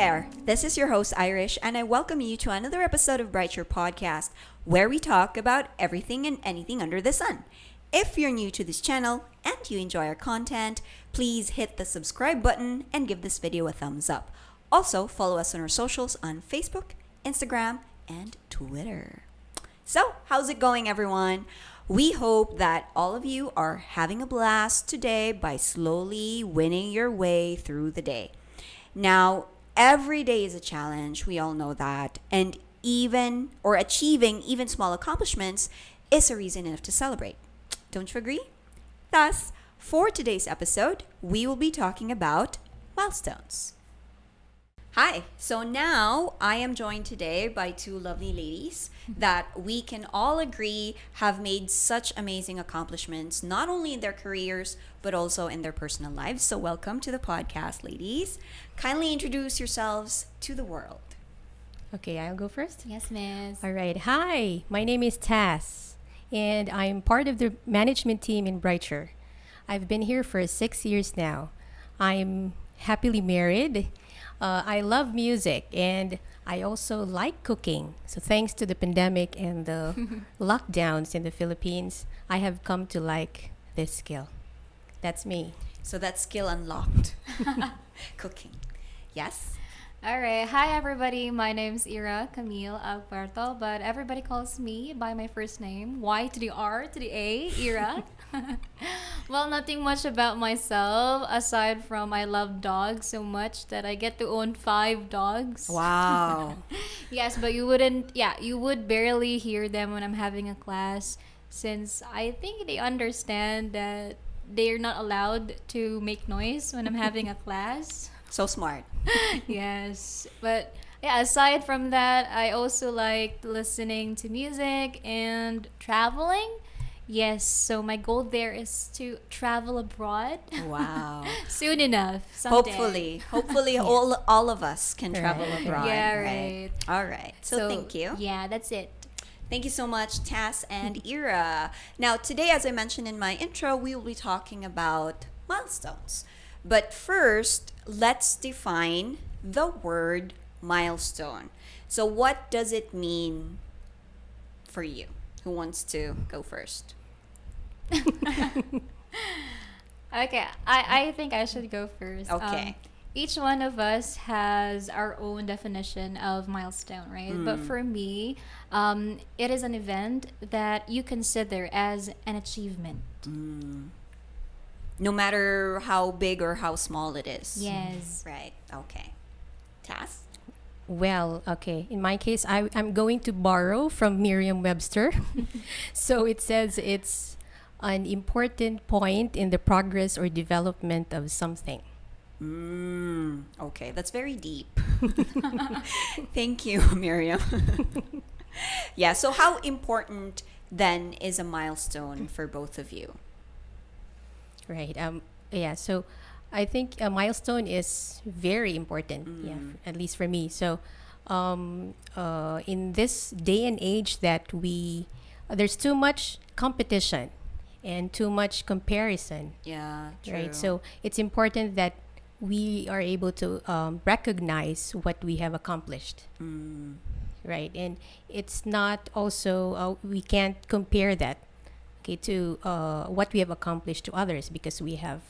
there. This is your host, Irish, and I welcome you to another episode of Brighter Podcast, where we talk about everything and anything under the sun. If you're new to this channel and you enjoy our content, please hit the subscribe button and give this video a thumbs up. Also, follow us on our socials on Facebook, Instagram, and Twitter. So, how's it going, everyone? We hope that all of you are having a blast today by slowly winning your way through the day. Now, every day is a challenge. We all know that. And even or achieving even small accomplishments is a reason enough to celebrate. Don't you agree? Thus, for today's episode, we will be talking about milestones. Hi, so now I am joined today by two lovely ladies that we can all agree have made such amazing accomplishments, not only in their careers, but also in their personal lives. So, welcome to the podcast, ladies. Kindly introduce yourselves to the world. Okay, I'll go first. Yes, miss. All right. Hi, my name is Taz, and I'm part of the management team in Brighter. I've been here for six years now. I'm happily married. Uh, I love music, and I also like cooking. So, thanks to the pandemic and the lockdowns in the Philippines, I have come to like this skill. That's me. So, that skill unlocked cooking. Yes? All right. Hi, everybody. My name's Ira Camille Alberto, but everybody calls me by my first name Y to the R to the A, Ira. well, nothing much about myself aside from I love dogs so much that I get to own five dogs. Wow. Yes, but you wouldn't, yeah, you would barely hear them when I'm having a class since I think they understand that they're not allowed to make noise when I'm having a class. So smart. yes, but yeah, aside from that, I also like listening to music and traveling. Yes, so my goal there is to travel abroad Wow. soon enough. Someday. Hopefully, hopefully all all of us can travel Right. abroad. Yeah, right. All right. So, thank you. Yeah, that's it. Thank you so much, Tess and Ira. Now, today, as I mentioned in my intro, we will be talking about milestones. But first, let's define the word milestone. So, what does it mean for you? Who wants to go first? Okay, I, I think I should go first. Okay. Um, each one of us has our own definition of milestone, right? But Hmm. for me, um, it is an event that you consider as an achievement. No matter how big or how small it is. Yes. Right. Okay. Task? Well, okay. In my case, I, I'm going to borrow from Merriam Webster. so it says it's an important point in the progress or development of something. Mm, okay, that's very deep. Thank you, Miriam. yeah, so how important then is a milestone for both of you? Right. Um. Yeah. So, I think a milestone is very important. Yeah. f- At least for me. So, um, uh, in this day and age that we, uh, there's too much competition, and too much comparison. Yeah, true. Right. So it's important that we are able to um, recognize what we have accomplished. Mm, Right. And it's not also uh, we can't compare that okay to uh, what we have accomplished to others because we have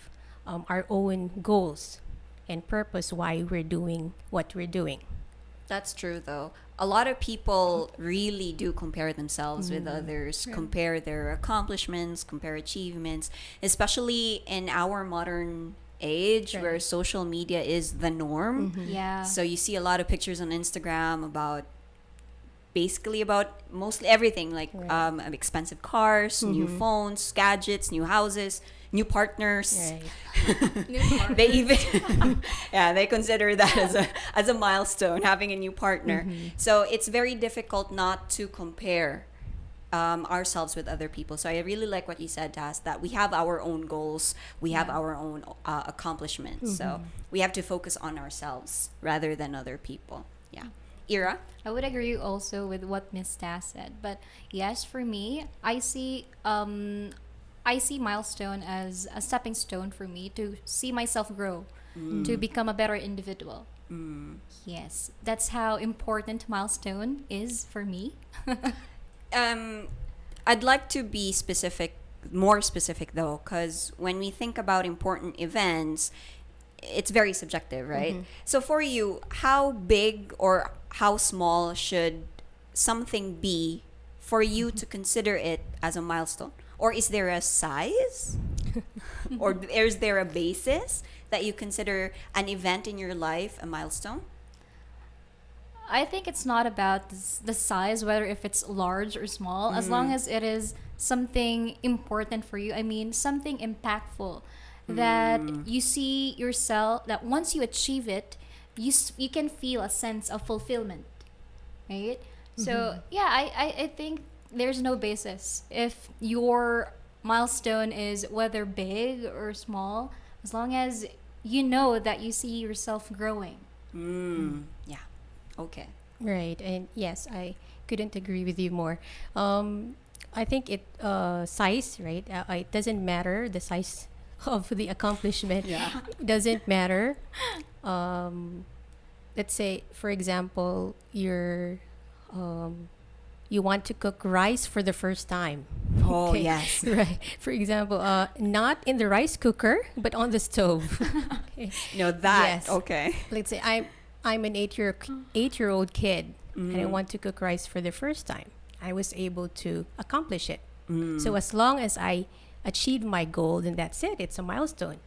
um, our own goals and purpose why we're doing what we're doing. that's true, though. A lot of people really do compare themselves with others, compare their accomplishments, compare achievements, especially in our modern age where social media is the norm. Yeah. So you see a lot of pictures on Instagram about basically about mostly everything like Right. um, expensive cars, new phones, gadgets, new houses, new partners. Right. New partner. They even yeah, they consider that as a as a milestone having a new partner. So it's very difficult not to compare um, ourselves with other people. So I really like what you said, Tas, that we have our own goals, we have Yeah. our own uh, accomplishments. So we have to focus on ourselves rather than other people. Yeah. Ira? I would agree also with what Miss Tass said, but yes, for me, I see um, I see milestone as a stepping stone for me to see myself grow, to become a better individual. Yes, that's how important milestone is for me. um, I'd like to be specific, more specific though, because when we think about important events, it's very subjective, right? Mm-hmm. So for you, how big or how small should something be for you to mm-hmm. consider it as a milestone? Or is there a size? or is there a basis that you consider an event in your life a milestone? I think it's not about the size, whether if it's large or small, as long mm. as it is something important for you. I mean, something impactful that you see yourself that once you achieve it, you you can feel a sense of fulfillment, right? So yeah, I, I I think there's no basis if your milestone is whether big or small, as long as you know that you see yourself growing. Mm. Yeah. Okay. Right, and yes, I couldn't agree with you more. Um, I think it uh, size, right? Uh, it doesn't matter the size of the accomplishment. Yeah. doesn't matter. Um, let's say, for example, you're um, you want to cook rice for the first time. Oh, Okay. yes. Right. For example, uh, not in the rice cooker, but on the stove. okay. No, that. Yes. Okay. Let's say I'm I'm an eight year eight year old kid and I want to cook rice for the first time. I was able to accomplish it. So as long as I achieve my goal, then that's it. It's a milestone,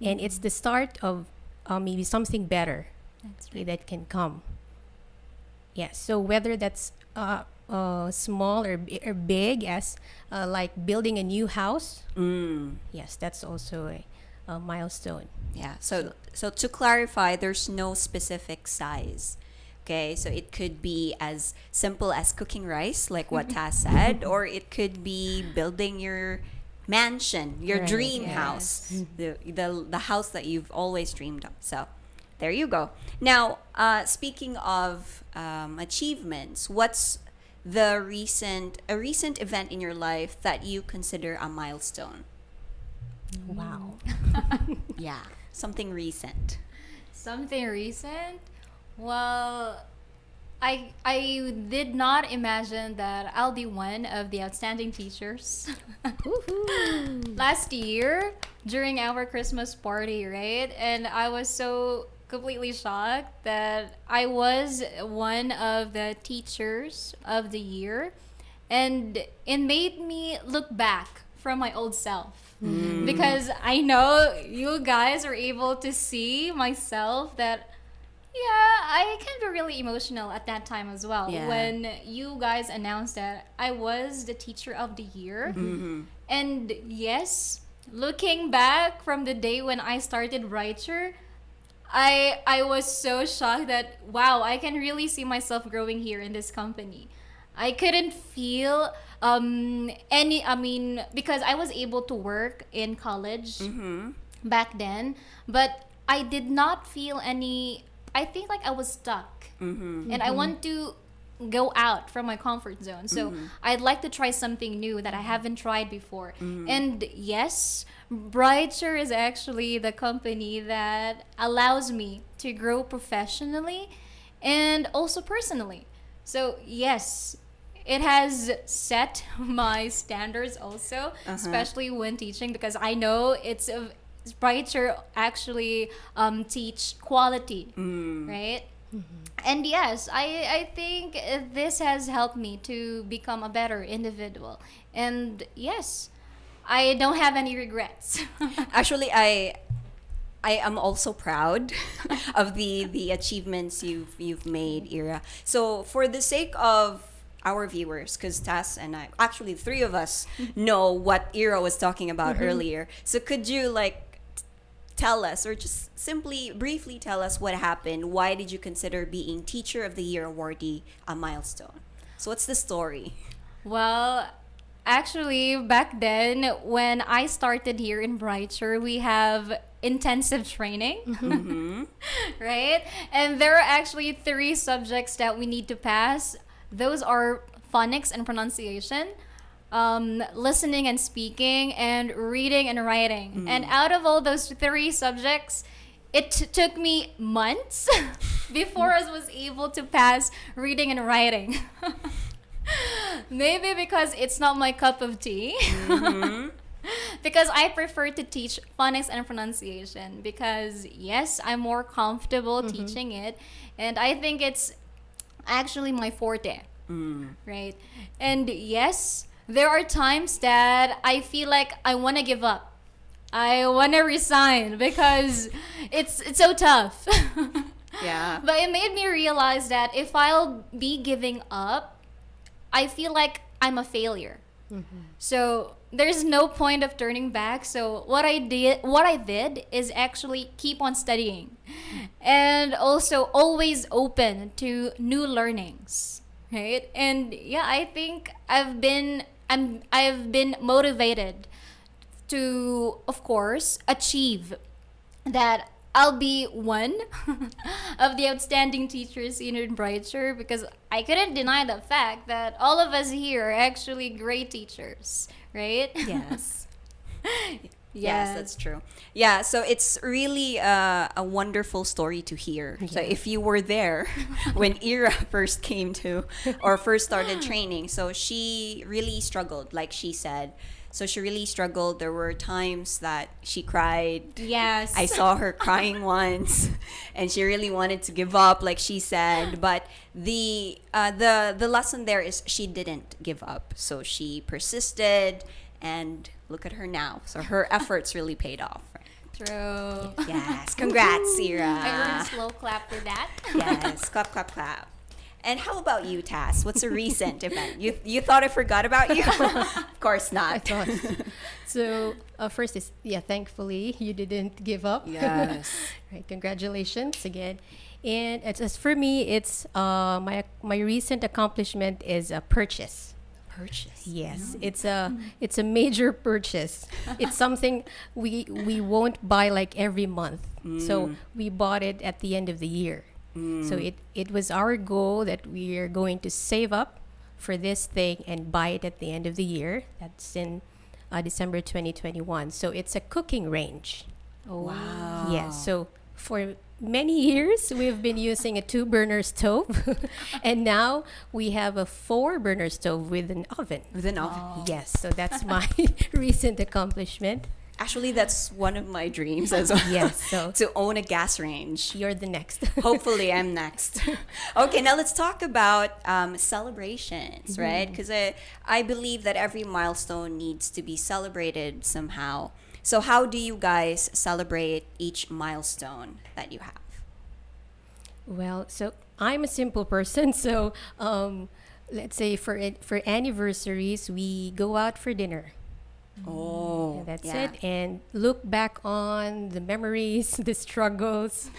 and it's the start of uh, maybe something better That's okay, that can come. Yes. So whether that's uh, uh, small or, bi- or big, as uh, like building a new house, Mm. yes, that's also a, a milestone. Yeah. So so to clarify, there's no specific size. Okay, so it could be as simple as cooking rice, like what Taz said, or it could be building your mansion, your Right, dream yes. house, the, the the house that you've always dreamed of. So there you go. Now, uh, speaking of um, achievements, what's the recent a recent event in your life that you consider a milestone? Wow. Yeah, something recent. Something recent? Well, I I did not imagine that I'll be one of the outstanding teachers. Last year during our Christmas party, right? And I was so completely shocked that I was one of the teachers of the year and it made me look back from my old self mm. because I know you guys are able to see myself that I can be really emotional at that time as well. Yeah. When you guys announced that I was the teacher of the year. And yes, looking back from the day when I started Brighter, I I was so shocked that wow, I can really see myself growing here in this company. I couldn't feel um any I mean because I was able to work in college back then, but I did not feel any I think like I was stuck. Mm-hmm. And I mm-hmm. want to go out from my comfort zone. So mm-hmm. I'd like to try something new that I haven't tried before. And yes, Brighter is actually the company that allows me to grow professionally and also personally. So yes, it has set my standards also, uh-huh. especially when teaching because I know it's a Brighter actually um, teach quality, right? And yes, I, I think uh, this has helped me to become a better individual. And yes, I don't have any regrets. Actually, I I am also proud of the the achievements you've you've made, Ira. So for the sake of our viewers, because Tass and I, actually three of us, know what Ira was talking about earlier. So could you like t- tell us, or just simply briefly tell us what happened? Why did you consider being Teacher of the Year awardee a milestone? So what's the story? Well, actually, back then, when I started here in Brighter, we have intensive training, mm-hmm. right? And there are actually three subjects that we need to pass. Those are phonics and pronunciation, um, listening and speaking, and reading and writing. Mm. And out of all those three subjects, it t- took me months before I was able to pass reading and writing. Maybe because it's not my cup of tea. Mm-hmm. because I prefer to teach phonics and pronunciation because yes, I'm more comfortable mm-hmm. teaching it and I think it's actually my forte. Mm. Right? And yes, there are times that I feel like I want to give up. I want to resign because it's it's so tough. Yeah. But it made me realize that if I'll be giving up, I feel like I'm a failure. Mm-hmm. So there's no point of turning back. So what I did what I did is actually keep on studying and also always open to new learnings. Right? And yeah, I think I've been I'm I've been motivated to of course achieve that I'll be one of the outstanding teachers in Brighter because I couldn't deny the fact that all of us here are actually great teachers, right? Yes. Yes, that's true. Yeah, so it's really uh, a wonderful story to hear. So if you were there when Ira first came to or first started training, so she really struggled, like she said. So she really struggled. There were times that she cried. Yes. I saw her crying once, and she really wanted to give up, like she said. But the uh, the the lesson there is she didn't give up. So she persisted, and look at her now. So her efforts really paid off. True. Yes, congrats, I earned Ira. slow clap for that. Yes, clap, clap, clap. And how about you, Tass? What's a recent event? You you thought I forgot about you? of course I not. thought. so uh, first is yeah, thankfully you didn't give up. Yes. right. Congratulations again. And it's, as for me, it's uh, my my recent accomplishment is a purchase. Purchase. Yes, it's a mm. it's a major purchase. It's something we we won't buy like every month. So mm. we bought it at the end of the year. So mm. it it was our goal that we are going to save up for this thing and buy it at the end of the year. That's in uh, December 2021. So it's a cooking range. Oh, Wow. Yes. So for many years we've been using a two burner stove and now we have a four burner stove with an oven. With an oven. Yes, so that's my recent accomplishment. Actually, that's one of my dreams as well. Yes, so to own a gas range. you're the next. Hopefully, I'm next. okay, now let's talk about um, celebrations, right? Because I, I believe that every milestone needs to be celebrated somehow. So, how do you guys celebrate each milestone that you have? well, so I'm a simple person, so um, let's say for for anniversaries we go out for dinner. Oh, Yeah, that's yeah. it. And look back on the memories, the struggles,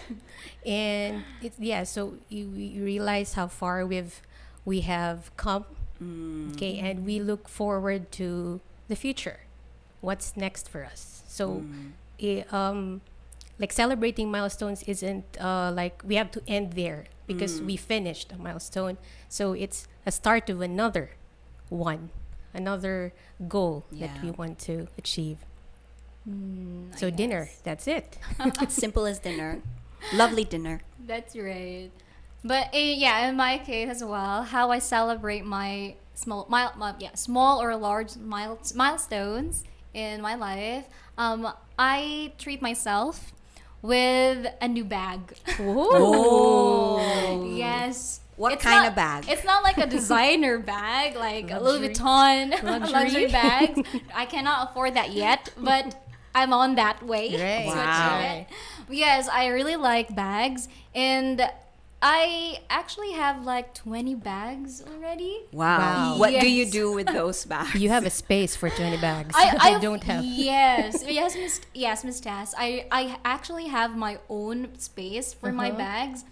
and it's yeah. So you, you realize how far we've we have come. Mm. Okay, and we look forward to the future. What's next for us? So, Mm. i- um, like celebrating milestones isn't uh, like we have to end there because Mm. we finished a milestone. So it's a start of another one, another goal that we want to achieve. Mm, I So dinner, guess. that's it. Simple as dinner. Lovely dinner. That's right. But eh, yeah, in my case as well, how I celebrate my small, mile, my, yeah, small or large mile, milestones in my life, um, I treat myself with a new bag. Oh. yes. What It's kind not- of bag? It's not like a designer bag, like a Louis Vuitton Luxury. luxury bags. I cannot afford that yet, but I'm on that way. Right. Wow. Yes, I really like bags, and I actually have like 20 bags already. Wow. Wow. What do you do with those bags? You have a space for 20 bags. I, I don't have. Yes, yes, Miss. Yes, Miss Tass. I I actually have my own space for my Uh-huh. bags,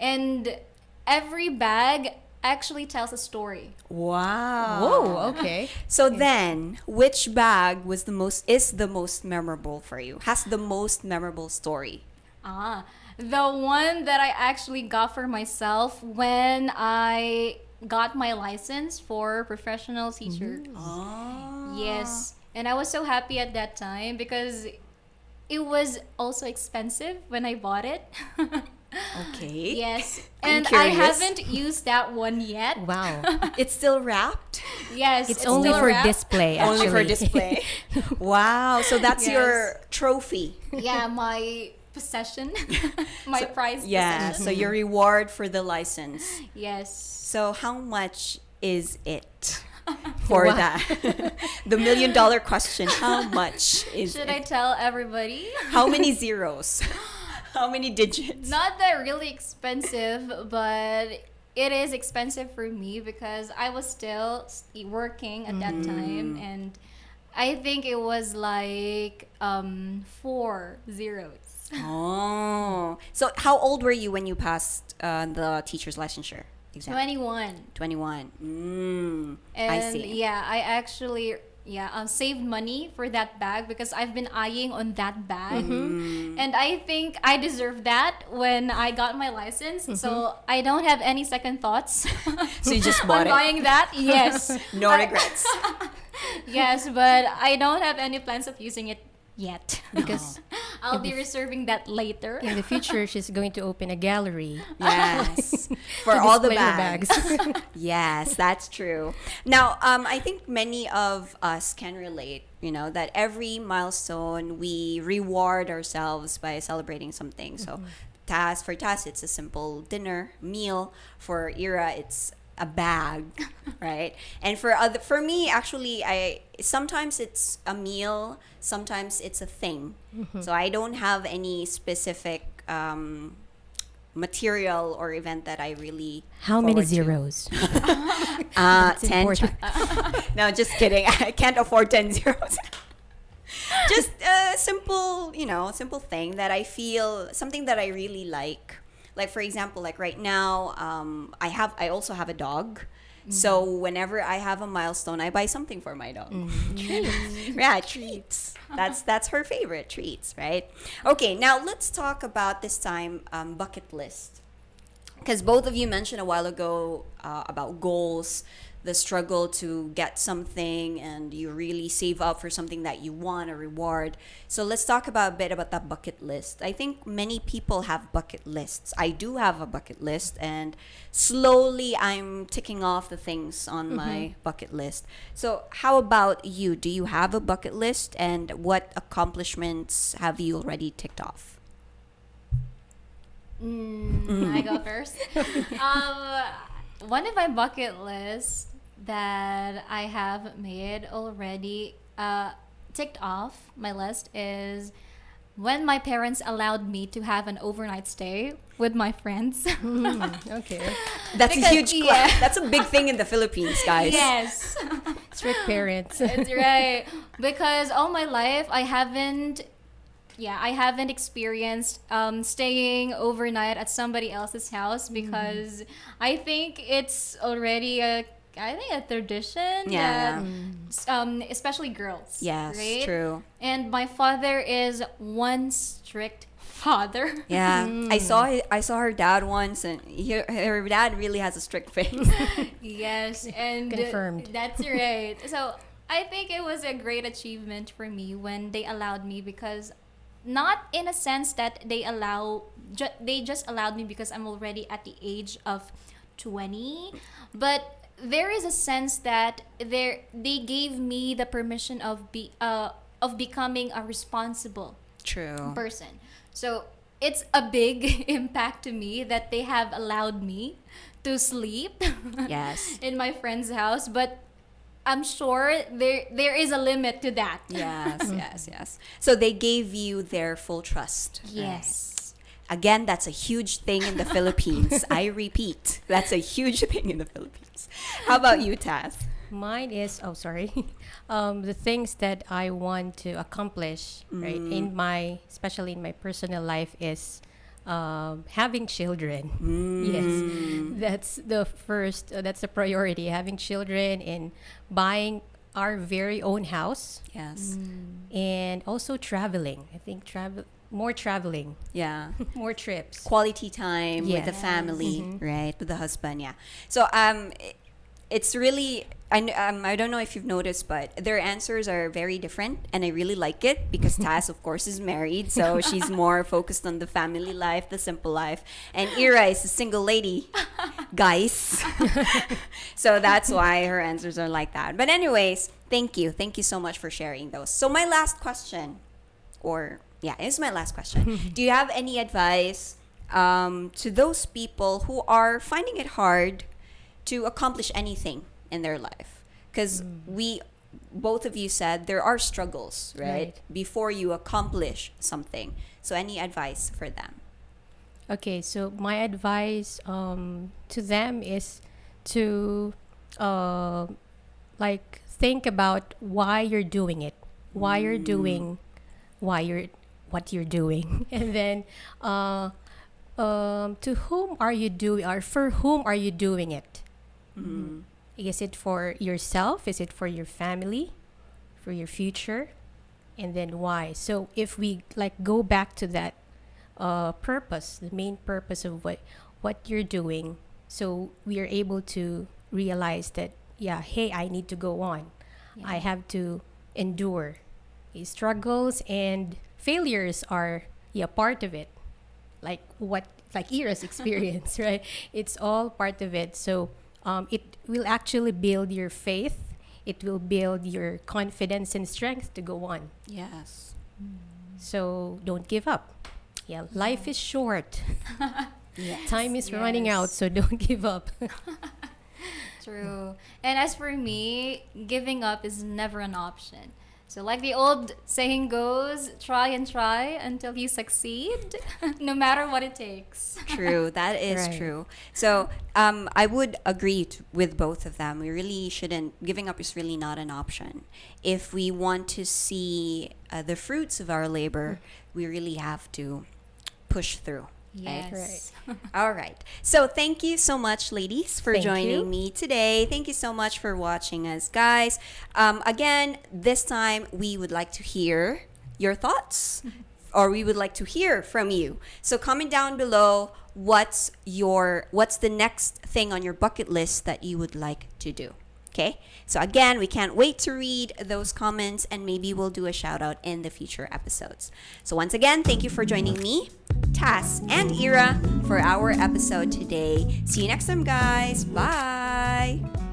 and every bag actually tells a story. Wow. Whoa, okay. So then, which bag was the most is the most memorable for you? Has the most memorable story? Ah, the one that I actually got for myself when I got my license for professional teacher. Oh. Yes. And I was so happy at that time because it was also expensive when I bought it. Okay. yes. And I haven't used that one yet. Wow. It's still wrapped. Yes. It's only for wrapped. display, actually. Only for display. wow. So that's Yes. your trophy. Yeah, my possession. my prize Yeah. possession. So your reward for the license. Yes. So how much is it for Wow. that? the million dollar question. How much is Should it? I tell everybody? How many zeros? how many digits? Not that really expensive, but it is expensive for me because I was still working at that time and I think it was like um four zeros. Oh. So how old were you when you passed uh, the teacher's licensure exam? 21. 21. Mm, And I see. yeah, I actually yeah, um, saved money for that bag because I've been eyeing on that bag. Mm-hmm. And I think I deserve that when I got my license. So I don't have any second thoughts. So you just on bought it. buying that? Yes. No regrets. yes, but I don't have any plans of using it yet. Because I'll be reserving that later. in the future, she's going to open a gallery. Yes. For all the her bags. yes, that's true. Now, um, I think many of us can relate, you know, that every milestone we reward ourselves by celebrating something. So, Taz, for Taz, it's a simple dinner meal. For Ira, it's a bag, right? And for other, for me, actually, I sometimes it's a meal, sometimes it's a thing. So I don't have any specific um, material or event that I really How many zeros? Uh, 10. important. no, just kidding. I can't afford 10 zeros. just a simple, you know, simple thing that I feel, something that I really like. Like, for example, like right now, um, I have, I also have a dog. So whenever I have a milestone, I buy something for my dog. Treats, yeah, treats. That's that's her favorite treats, right? Okay, now let's talk about this time um, bucket list because both of you mentioned a while ago uh, about goals the struggle to get something and you really save up for something that you want a reward. So let's talk about a bit about that bucket list. I think many people have bucket lists. I do have a bucket list and slowly i'm ticking off the things on my bucket list. So how about you? Do you have a bucket list and what accomplishments have you already ticked off? Mm, I go first. um, one of my bucket lists that I have made already, uh, ticked off my list is when my parents allowed me to have an overnight stay with my friends. okay. that's Because- a huge cla- yeah. that's a big thing in the philippines guys yes. Strict parents. That's right. Because all my life I haven't yeah, I haven't experienced um, staying overnight at somebody else's house because I think it's already a I think a tradition Yeah. that um, especially girls. Yes, right? true. And my father is one strict father. Yeah, I saw I saw her dad once, and he, her dad really has a strict face. Yes, and Confirmed. That's right. So I think it was a great achievement for me when they allowed me because not in a sense that they allow ju- they just allowed me because I'm already at the age of 20, but there is a sense that they they gave me the permission of be uh of becoming a responsible True. person. So it's a big impact to me that they have allowed me to sleep Yes. in my friend's house, but I'm sure there there is a limit to that. Yes, yes, yes. So they gave you their full trust. Yes. Again, that's a huge thing in the Philippines. I repeat, that's a huge thing in the Philippines. How about you, Taz? Mine is oh sorry, um, the things that I want to accomplish right in my especially in my personal life is um, having children. Yes, that's the first. Uh, that's the priority. Having children and buying our very own house Yes. and also traveling. I think travel more traveling, Yeah. more trips. Quality time with the Yes. family, right? With the husband, yeah. So um it's really I, um, I don't know if you've noticed, but their answers are very different, and I really like it because Taz, of course, is married, so she's more focused on the family life, the simple life, and Ira is a single lady, guys. so that's why her answers are like that. But anyways, thank you, thank you so much for sharing those. So my last question, or yeah, it's my last question. Do you have any advice um, to those people who are finding it hard to accomplish anything in their life? Because we, both of you said there are struggles, right? Right. Before you accomplish something. So any advice for them? Okay, so my advice um, to them is to uh, like think about why you're doing it, why you're doing, why you're what you're doing, and then uh, um, to whom are you doing or for whom are you doing it? Is it for yourself? Is it for your family? For your future? And then why? So if we like go back to that uh, purpose, the main purpose of what what you're doing, so we are able to realize that yeah, hey, I need to go on. I have to endure. Struggles and failures are yeah part of it. Like what like Ira's experience, right? It's all part of it. So um, it will actually build your faith. It will build your confidence and strength to go on. Yes. So don't give up. Yeah, life is short. Yes. Time is running out, so don't give up. True. And as for me, giving up is never an option. So, like the old saying goes, try and try until you succeed, no matter what it takes. true that is Right. true. So um, i would agree t- with both of them. We really shouldn't giving up is really not an option. If we want to see uh, the fruits of our labor we really have to push through right? Yes. all right so thank you so much ladies for Thank joining you. me today thank you so much for watching us guys um, again this time we would like to hear your thoughts or we would like to hear from you so comment down below what's your what's the next thing on your bucket list that you would like to do okay? So again we can't wait to read those comments and maybe we'll do a shout out in the future episodes. So once again thank you for joining me Tass and Ira for our episode today. See you next time guys. Bye